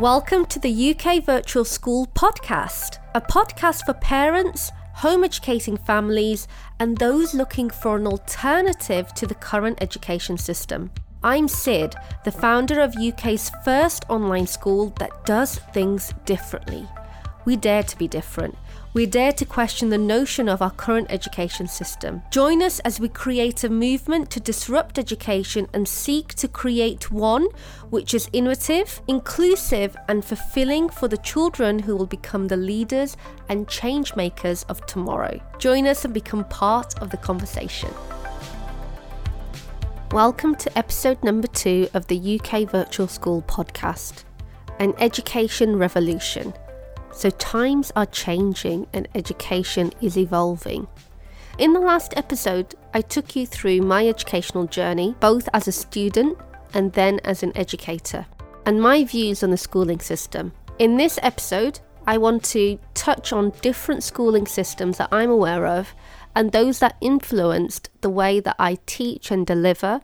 Welcome to the UK Virtual School podcast, a podcast for parents, home educating families, and those looking for an alternative to the current education system. I'm Sid, the founder of UK's first online school that does things differently. We dare to be different. We dare to question the notion of our current education system. Join us as we create a movement to disrupt education and seek to create one which is innovative, inclusive, and fulfilling for the children who will become the leaders and change makers of tomorrow. Join us and become part of the conversation. Welcome to episode number two of the UK Virtual School podcast, an education revolution. So, times are changing and education is evolving. In the last episode, I took you through my educational journey, both as a student and then as an educator, and my views on the schooling system. In this episode, I want to touch on different schooling systems that I'm aware of and those that influenced the way that I teach and deliver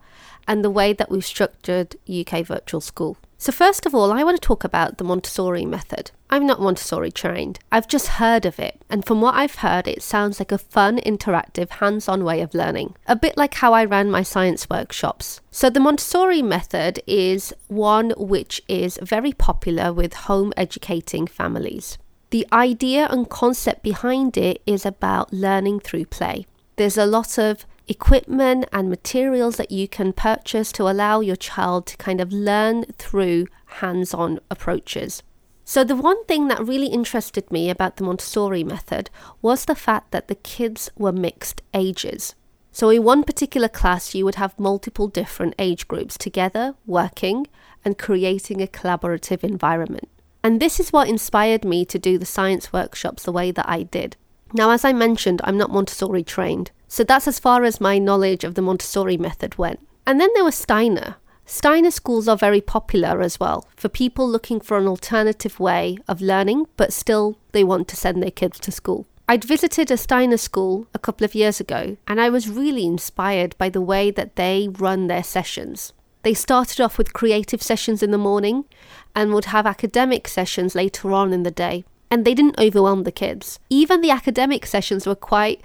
and the way that we've structured UK Virtual School. So, first of all, I want to talk about the Montessori method. I'm not Montessori trained, I've just heard of it, and from what I've heard, it sounds like a fun, interactive, hands on way of learning, a bit like how I ran my science workshops. So, the Montessori method is one which is very popular with home educating families. The idea and concept behind it is about learning through play. There's a lot of equipment and materials that you can purchase to allow your child to kind of learn through hands on approaches. So, the one thing that really interested me about the Montessori method was the fact that the kids were mixed ages. So, in one particular class, you would have multiple different age groups together working and creating a collaborative environment. And this is what inspired me to do the science workshops the way that I did. Now, as I mentioned, I'm not Montessori trained, so that's as far as my knowledge of the Montessori method went. And then there was Steiner. Steiner schools are very popular as well for people looking for an alternative way of learning, but still they want to send their kids to school. I'd visited a Steiner school a couple of years ago, and I was really inspired by the way that they run their sessions. They started off with creative sessions in the morning and would have academic sessions later on in the day. And they didn't overwhelm the kids. Even the academic sessions were quite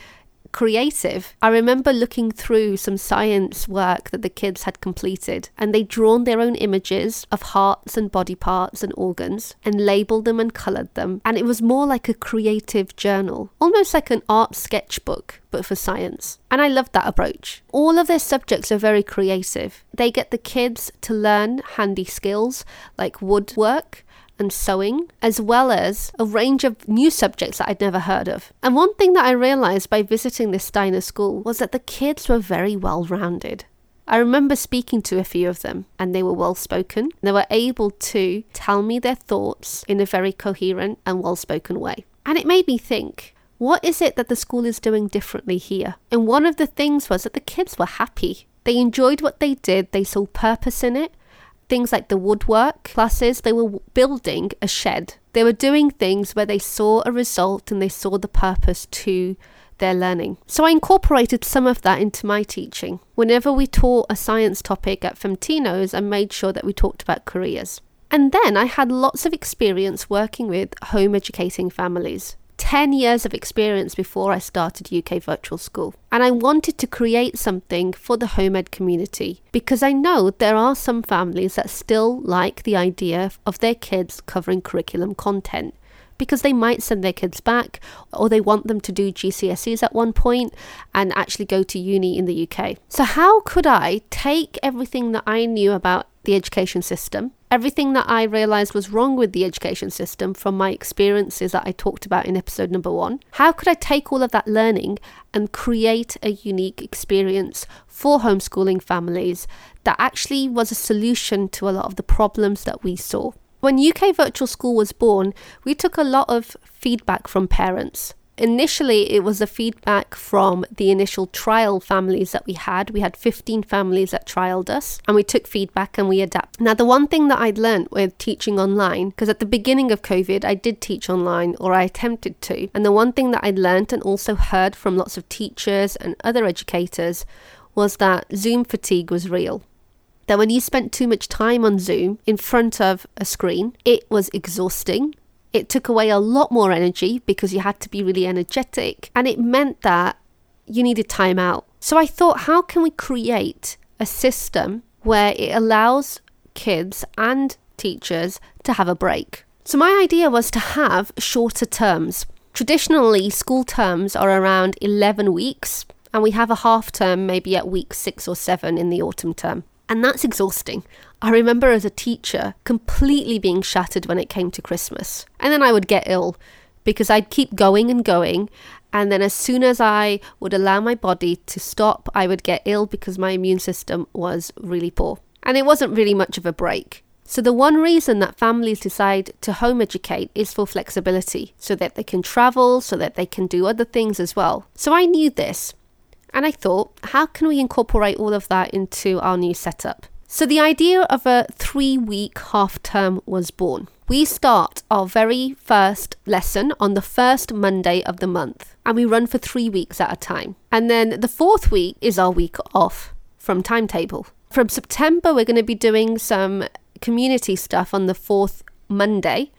creative. I remember looking through some science work that the kids had completed, and they'd drawn their own images of hearts and body parts and organs and labeled them and coloured them. And it was more like a creative journal, almost like an art sketchbook, but for science. And I loved that approach. All of their subjects are very creative. They get the kids to learn handy skills like woodwork and sewing, as well as a range of new subjects that I'd never heard of. And one thing that I realized by visiting this Steiner school was that the kids were very well rounded. I remember speaking to a few of them, and they were well spoken. They were able to tell me their thoughts in a very coherent and well spoken way. And it made me think what is it that the school is doing differently here? And one of the things was that the kids were happy. They enjoyed what they did, they saw purpose in it, things like the woodwork classes, they were building a shed. They were doing things where they saw a result and they saw the purpose to their learning. So I incorporated some of that into my teaching. Whenever we taught a science topic at Femtinos, I made sure that we talked about careers. And then I had lots of experience working with home educating families. 10 years of experience before I started UK Virtual School. And I wanted to create something for the home ed community because I know there are some families that still like the idea of their kids covering curriculum content because they might send their kids back or they want them to do GCSEs at one point and actually go to uni in the UK. So, how could I take everything that I knew about the education system everything that I realized was wrong with the education system from my experiences that I talked about in episode number one. How could I take all of that learning and create a unique experience for homeschooling families that actually was a solution to a lot of the problems that we saw? When UK Virtual School was born, we took a lot of feedback from parents initially it was the feedback from the initial trial families that we had. We had 15 families that trialed us and we took feedback and we adapted. Now, the one thing that I'd learned with teaching online, because at the beginning of COVID, I did teach online or I attempted to. And the one thing that I'd learned and also heard from lots of teachers and other educators was that Zoom fatigue was real. that when you spent too much time on Zoom in front of a screen, it was exhausting. It took away a lot more energy because you had to be really energetic, and it meant that you needed time out. So I thought, how can we create a system where it allows kids and teachers to have a break? So my idea was to have shorter terms. Traditionally, school terms are around 11 weeks, and we have a half term maybe at week six or seven in the autumn term. And that's exhausting. I remember as a teacher completely being shattered when it came to Christmas. And then I would get ill because I'd keep going and going. And then as soon as I would allow my body to stop, I would get ill because my immune system was really poor. And it wasn't really much of a break. So, the one reason that families decide to home educate is for flexibility, so that they can travel, so that they can do other things as well. So, I knew this. And I thought, how can we incorporate all of that into our new setup? So the idea of a three week half term was born. We start our very first lesson on the first Monday of the month, and we run for three weeks at a time. And then the fourth week is our week off from timetable. From September, we're going to be doing some community stuff on the fourth Monday,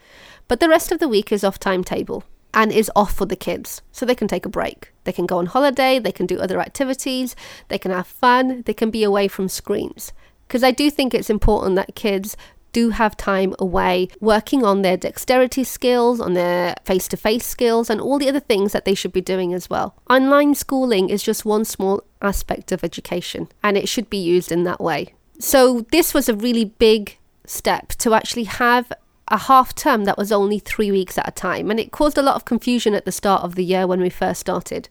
but the rest of the week is off timetable and is off for the kids so they can take a break. They can go on holiday, they can do other activities, they can have fun, they can be away from screens. Because I do think it's important that kids do have time away working on their dexterity skills, on their face to face skills, and all the other things that they should be doing as well. Online schooling is just one small aspect of education, and it should be used in that way. So, this was a really big step to actually have a half term that was only three weeks at a time, and it caused a lot of confusion at the start of the year when we first started.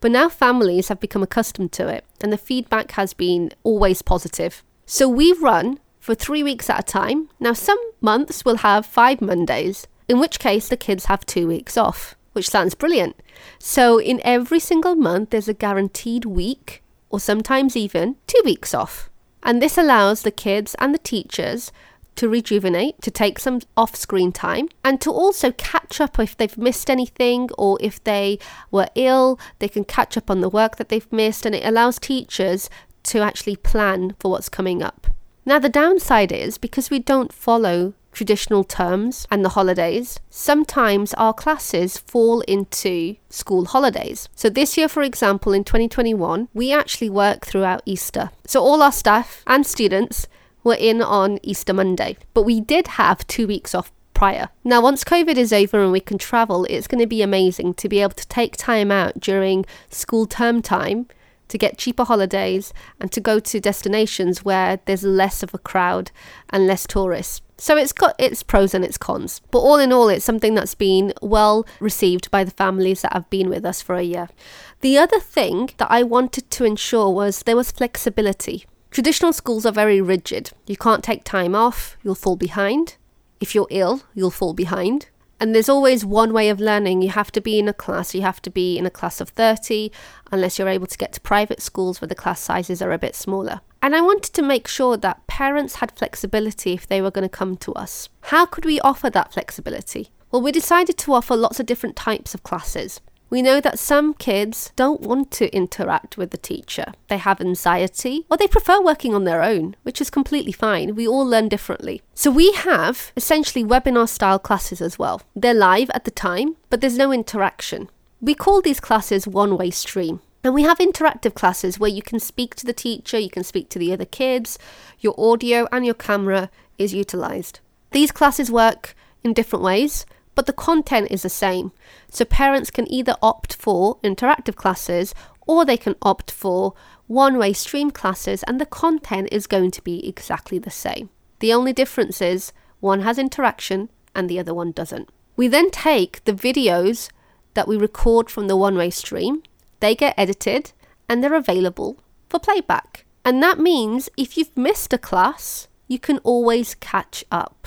But now families have become accustomed to it, and the feedback has been always positive. So we run for three weeks at a time. Now, some months will have five Mondays, in which case the kids have two weeks off, which sounds brilliant. So, in every single month, there's a guaranteed week, or sometimes even two weeks off. And this allows the kids and the teachers to rejuvenate, to take some off screen time, and to also catch up if they've missed anything or if they were ill, they can catch up on the work that they've missed, and it allows teachers to actually plan for what's coming up. Now, the downside is because we don't follow traditional terms and the holidays, sometimes our classes fall into school holidays. So, this year, for example, in 2021, we actually work throughout Easter. So, all our staff and students were in on Easter Monday, but we did have two weeks off prior. Now, once COVID is over and we can travel, it's going to be amazing to be able to take time out during school term time to get cheaper holidays and to go to destinations where there's less of a crowd and less tourists. So it's got its pros and its cons. But all in all, it's something that's been well received by the families that have been with us for a year. The other thing that I wanted to ensure was there was flexibility. Traditional schools are very rigid. You can't take time off, you'll fall behind. If you're ill, you'll fall behind. And there's always one way of learning. You have to be in a class, you have to be in a class of 30, unless you're able to get to private schools where the class sizes are a bit smaller. And I wanted to make sure that parents had flexibility if they were going to come to us. How could we offer that flexibility? Well, we decided to offer lots of different types of classes. We know that some kids don't want to interact with the teacher. They have anxiety or they prefer working on their own, which is completely fine. We all learn differently. So we have essentially webinar style classes as well. They're live at the time, but there's no interaction. We call these classes one way stream. And we have interactive classes where you can speak to the teacher, you can speak to the other kids, your audio and your camera is utilized. These classes work in different ways but the content is the same. So parents can either opt for interactive classes or they can opt for one way stream classes, and the content is going to be exactly the same. The only difference is one has interaction and the other one doesn't. We then take the videos that we record from the one way stream, they get edited and they're available for playback. And that means if you've missed a class, you can always catch up.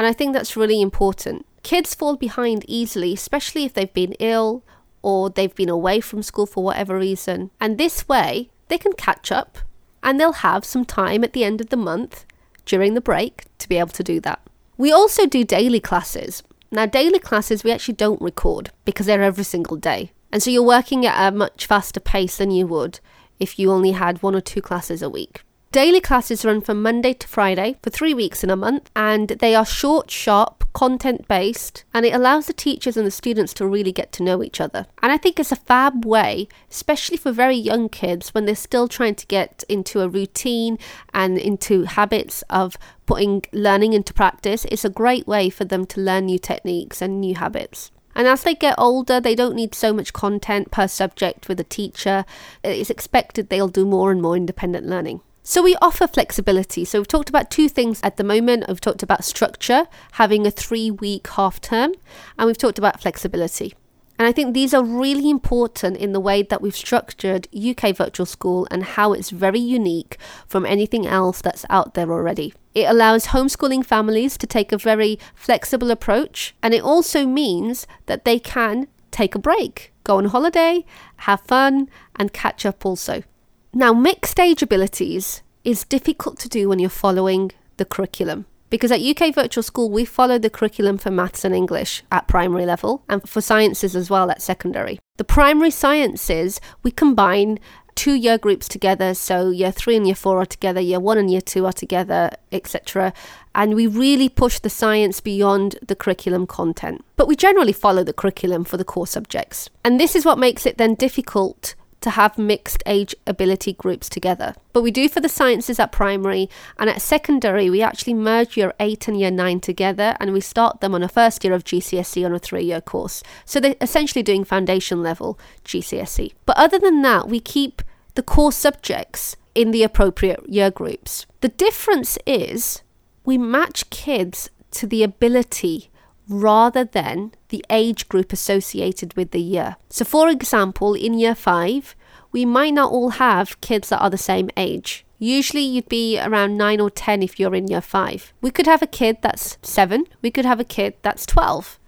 And I think that's really important. Kids fall behind easily, especially if they've been ill or they've been away from school for whatever reason. And this way, they can catch up and they'll have some time at the end of the month during the break to be able to do that. We also do daily classes. Now, daily classes we actually don't record because they're every single day. And so you're working at a much faster pace than you would if you only had one or two classes a week. Daily classes run from Monday to Friday for three weeks in a month, and they are short, sharp, content based, and it allows the teachers and the students to really get to know each other. And I think it's a fab way, especially for very young kids when they're still trying to get into a routine and into habits of putting learning into practice. It's a great way for them to learn new techniques and new habits. And as they get older, they don't need so much content per subject with a teacher. It's expected they'll do more and more independent learning. So we offer flexibility. So we've talked about two things at the moment. We've talked about structure, having a three week half term, and we've talked about flexibility. And I think these are really important in the way that we've structured UK Virtual School and how it's very unique from anything else that's out there already. It allows homeschooling families to take a very flexible approach, and it also means that they can take a break, go on holiday, have fun, and catch up also. Now, mixed age abilities is difficult to do when you're following the curriculum. Because at UK Virtual School, we follow the curriculum for maths and English at primary level and for sciences as well at secondary. The primary sciences, we combine two year groups together. So year three and year four are together, year one and year two are together, etc. And we really push the science beyond the curriculum content. But we generally follow the curriculum for the core subjects. And this is what makes it then difficult to have mixed age ability groups together. But we do for the sciences at primary and at secondary, we actually merge year 8 and year 9 together and we start them on a first year of GCSE on a three year course. So they're essentially doing foundation level GCSE. But other than that, we keep the core subjects in the appropriate year groups. The difference is we match kids to the ability rather than the age group associated with the year. So, for example, in year five, we might not all have kids that are the same age. Usually, you'd be around 9 or 10 if you're in year 5. We could have a kid that's 7, we could have a kid that's 12.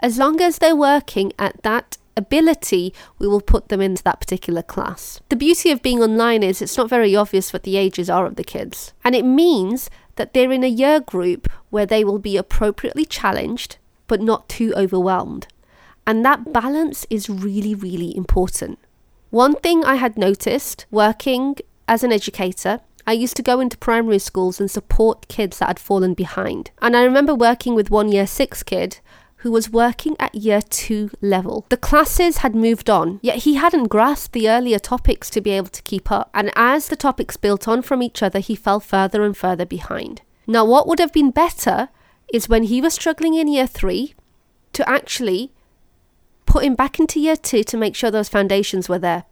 As long as they're working at that ability, we will put them into that particular class. The beauty of being online is it's not very obvious what the ages are of the kids. And it means that they're in a year group where they will be appropriately challenged, but not too overwhelmed. And that balance is really, really important. One thing I had noticed working as an educator, I used to go into primary schools and support kids that had fallen behind. And I remember working with one year six kid who was working at year two level. The classes had moved on, yet he hadn't grasped the earlier topics to be able to keep up. And as the topics built on from each other, he fell further and further behind. Now, what would have been better is when he was struggling in year three to actually put him back into year two to make sure those foundations were there.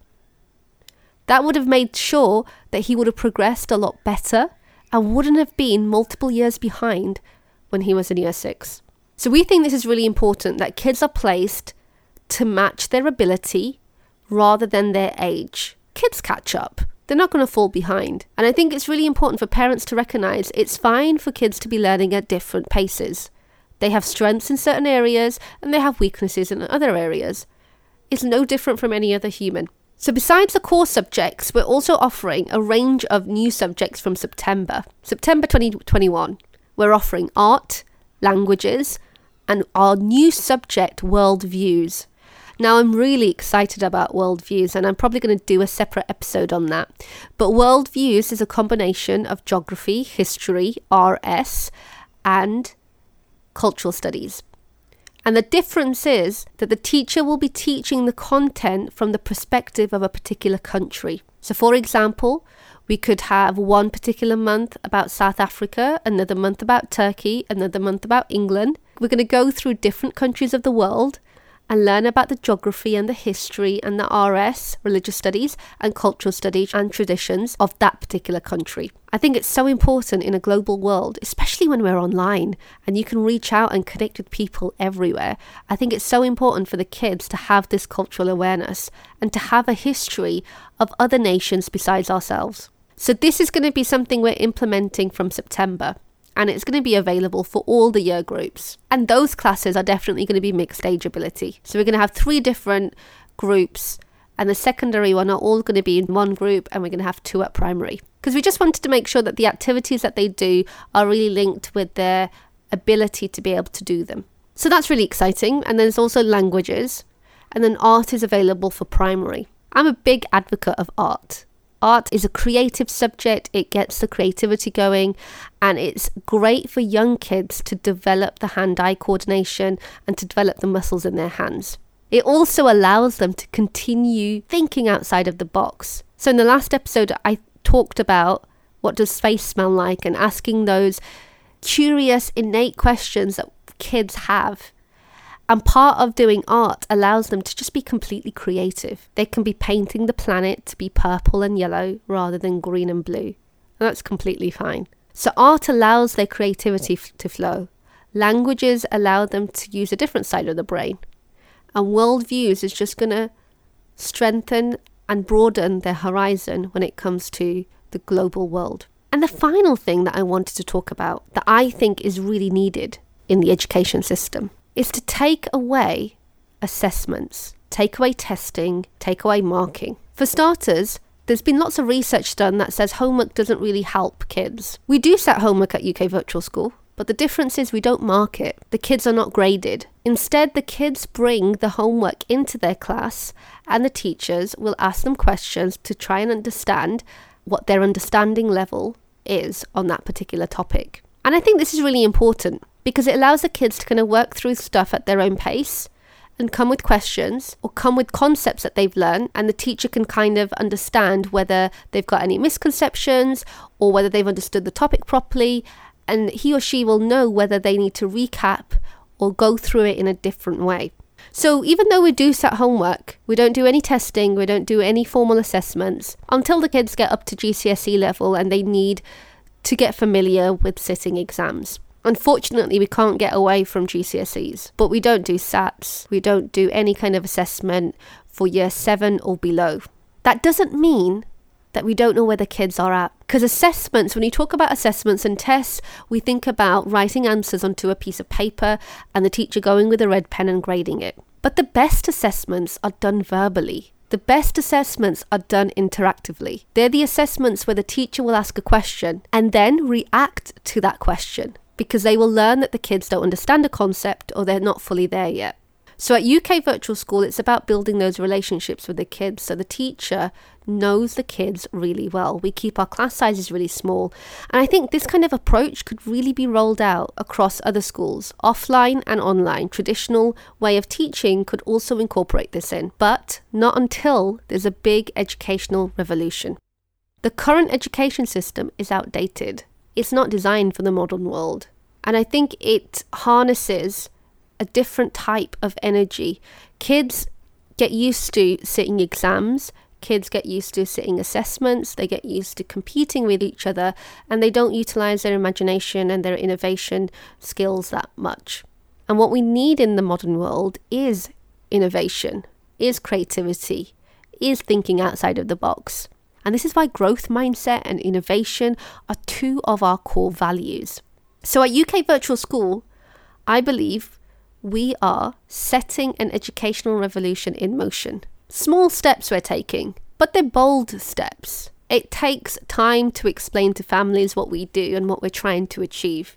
That would have made sure that he would have progressed a lot better and wouldn't have been multiple years behind when he was in year six. So we think this is really important that kids are placed to match their ability rather than their age. Kids catch up. They're not going to fall behind. And I think it's really important for parents to recognize it's fine for kids to be learning at different paces. They have strengths in certain areas and they have weaknesses in other areas. It's no different from any other human. So, besides the core subjects, we're also offering a range of new subjects from September. September 2021, we're offering art, languages, and our new subject, worldviews. Now, I'm really excited about worldviews, and I'm probably going to do a separate episode on that. But worldviews is a combination of geography, history, RS, and cultural studies. And the difference is that the teacher will be teaching the content from the perspective of a particular country. So, for example, we could have one particular month about South Africa, another month about Turkey, another month about England. We're going to go through different countries of the world and learn about the geography and the history and the RS, religious studies, and cultural studies and traditions of that particular country. I think it's so important in a global world, especially when we're online and you can reach out and connect with people everywhere. I think it's so important for the kids to have this cultural awareness and to have a history of other nations besides ourselves. So, this is going to be something we're implementing from September and it's going to be available for all the year groups. And those classes are definitely going to be mixed age ability. So we're going to have three different groups, and the secondary one are all going to be in one group, and we're going to have two at primary. Because we just wanted to make sure that the activities that they do are really linked with their ability to be able to do them. So that's really exciting. And there's also languages, and then art is available for primary. I'm a big advocate of art art is a creative subject, it gets the creativity going, and it's great for young kids to develop the hand eye coordination and to develop the muscles in their hands. It also allows them to continue thinking outside of the box. So, in the last episode, I talked about what does space smell like and asking those curious, innate questions that kids have. And part of doing art allows them to just be completely creative. They can be painting the planet to be purple and yellow rather than green and blue. And that's completely fine. So, art allows their creativity f- to flow. Languages allow them to use a different side of the brain. And worldviews is just going to strengthen and broaden their horizon when it comes to the global world. And the final thing that I wanted to talk about that I think is really needed in the education system is to take away assessments, take away testing, take away marking. For starters, there's been lots of research done that says homework doesn't really help kids. We do set homework at UK Virtual School, but the difference is we don't mark it. The kids are not graded. Instead, the kids bring the homework into their class, and the teachers will ask them questions to try and understand what their understanding level is on that particular topic. And I think this is really important because it allows the kids to kind of work through stuff at their own pace and come with questions or come with concepts that they've learned and the teacher can kind of understand whether they've got any misconceptions or whether they've understood the topic properly and he or she will know whether they need to recap or go through it in a different way. So even though we do set homework, we don't do any testing, we don't do any formal assessments until the kids get up to GCSE level and they need to get familiar with sitting exams. Unfortunately, we can't get away from GCSEs, but we don't do SATs, we don't do any kind of assessment for year 7 or below. That doesn't mean that we don't know where the kids are at. Because assessments, when you talk about assessments and tests, we think about writing answers onto a piece of paper and the teacher going with a red pen and grading it. But the best assessments are done verbally. The best assessments are done interactively. They're the assessments where the teacher will ask a question and then react to that question because they will learn that the kids don't understand a concept or they're not fully there yet. So at UK Virtual School, it's about building those relationships with the kids. So the teacher knows the kids really well. We keep our class sizes really small. And I think this kind of approach could really be rolled out across other schools, offline and online. Traditional way of teaching could also incorporate this in, but not until there's a big educational revolution. The current education system is outdated. It's not designed for the modern world. And I think it harnesses a different type of energy. Kids get used to sitting exams, kids get used to sitting assessments, they get used to competing with each other, and they don't utilize their imagination and their innovation skills that much. And what we need in the modern world is innovation, is creativity, is thinking outside of the box. And this is why growth mindset and innovation are two of our core values. So at UK Virtual School, I believe we are setting an educational revolution in motion. Small steps we're taking, but they're bold steps. It takes time to explain to families what we do and what we're trying to achieve.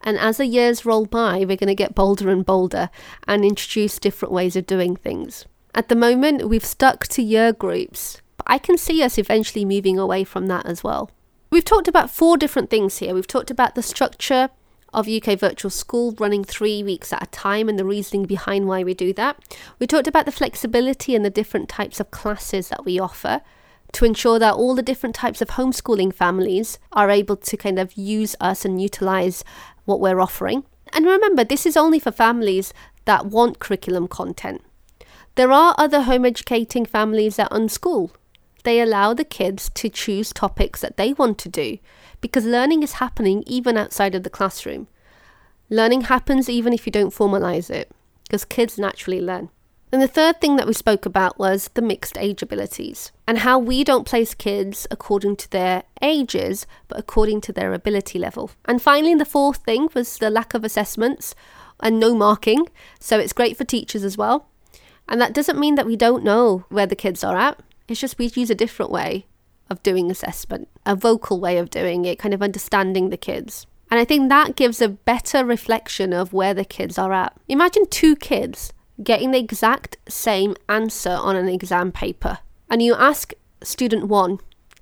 And as the years roll by, we're going to get bolder and bolder and introduce different ways of doing things. At the moment, we've stuck to year groups, I can see us eventually moving away from that as well. We've talked about four different things here. We've talked about the structure, of UK Virtual School running three weeks at a time and the reasoning behind why we do that. We talked about the flexibility and the different types of classes that we offer to ensure that all the different types of homeschooling families are able to kind of use us and utilize what we're offering. And remember, this is only for families that want curriculum content. There are other home educating families that unschool. They allow the kids to choose topics that they want to do because learning is happening even outside of the classroom. Learning happens even if you don't formalize it, because kids naturally learn. And the third thing that we spoke about was the mixed age abilities and how we don't place kids according to their ages, but according to their ability level. And finally, the fourth thing was the lack of assessments and no marking. So it's great for teachers as well. And that doesn't mean that we don't know where the kids are at. It's just we use a different way of doing assessment, a vocal way of doing it, kind of understanding the kids. And I think that gives a better reflection of where the kids are at. Imagine two kids getting the exact same answer on an exam paper, and you ask student one,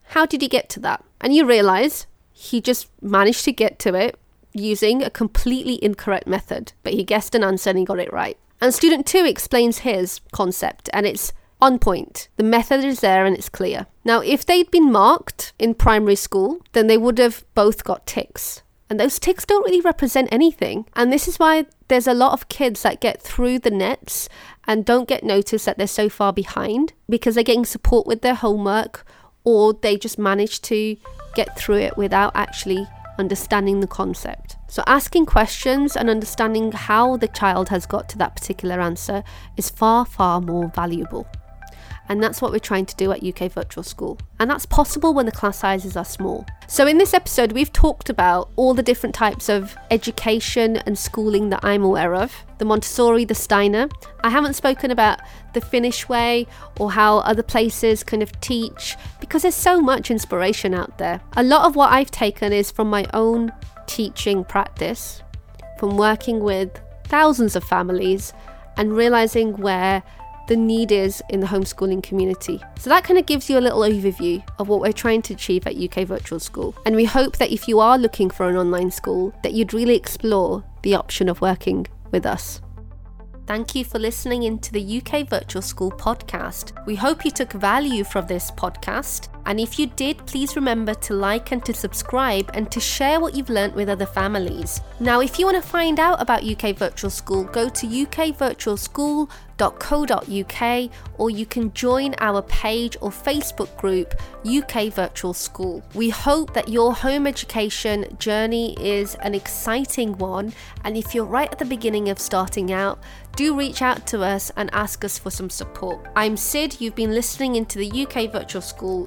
How did he get to that? And you realize he just managed to get to it using a completely incorrect method, but he guessed an answer and he got it right. And student two explains his concept, and it's on point. The method is there and it's clear. Now, if they'd been marked in primary school, then they would have both got ticks. And those ticks don't really represent anything. And this is why there's a lot of kids that get through the nets and don't get noticed that they're so far behind because they're getting support with their homework or they just manage to get through it without actually understanding the concept. So, asking questions and understanding how the child has got to that particular answer is far, far more valuable. And that's what we're trying to do at UK Virtual School. And that's possible when the class sizes are small. So, in this episode, we've talked about all the different types of education and schooling that I'm aware of the Montessori, the Steiner. I haven't spoken about the Finnish way or how other places kind of teach because there's so much inspiration out there. A lot of what I've taken is from my own teaching practice, from working with thousands of families and realizing where the need is in the homeschooling community. So that kind of gives you a little overview of what we're trying to achieve at UK Virtual School. And we hope that if you are looking for an online school, that you'd really explore the option of working with us. Thank you for listening into the UK Virtual School podcast. We hope you took value from this podcast. And if you did, please remember to like and to subscribe and to share what you've learnt with other families. Now, if you want to find out about UK Virtual School, go to ukvirtualschool.co.uk or you can join our page or Facebook group, UK Virtual School. We hope that your home education journey is an exciting one. And if you're right at the beginning of starting out, do reach out to us and ask us for some support. I'm Sid, you've been listening into the UK Virtual School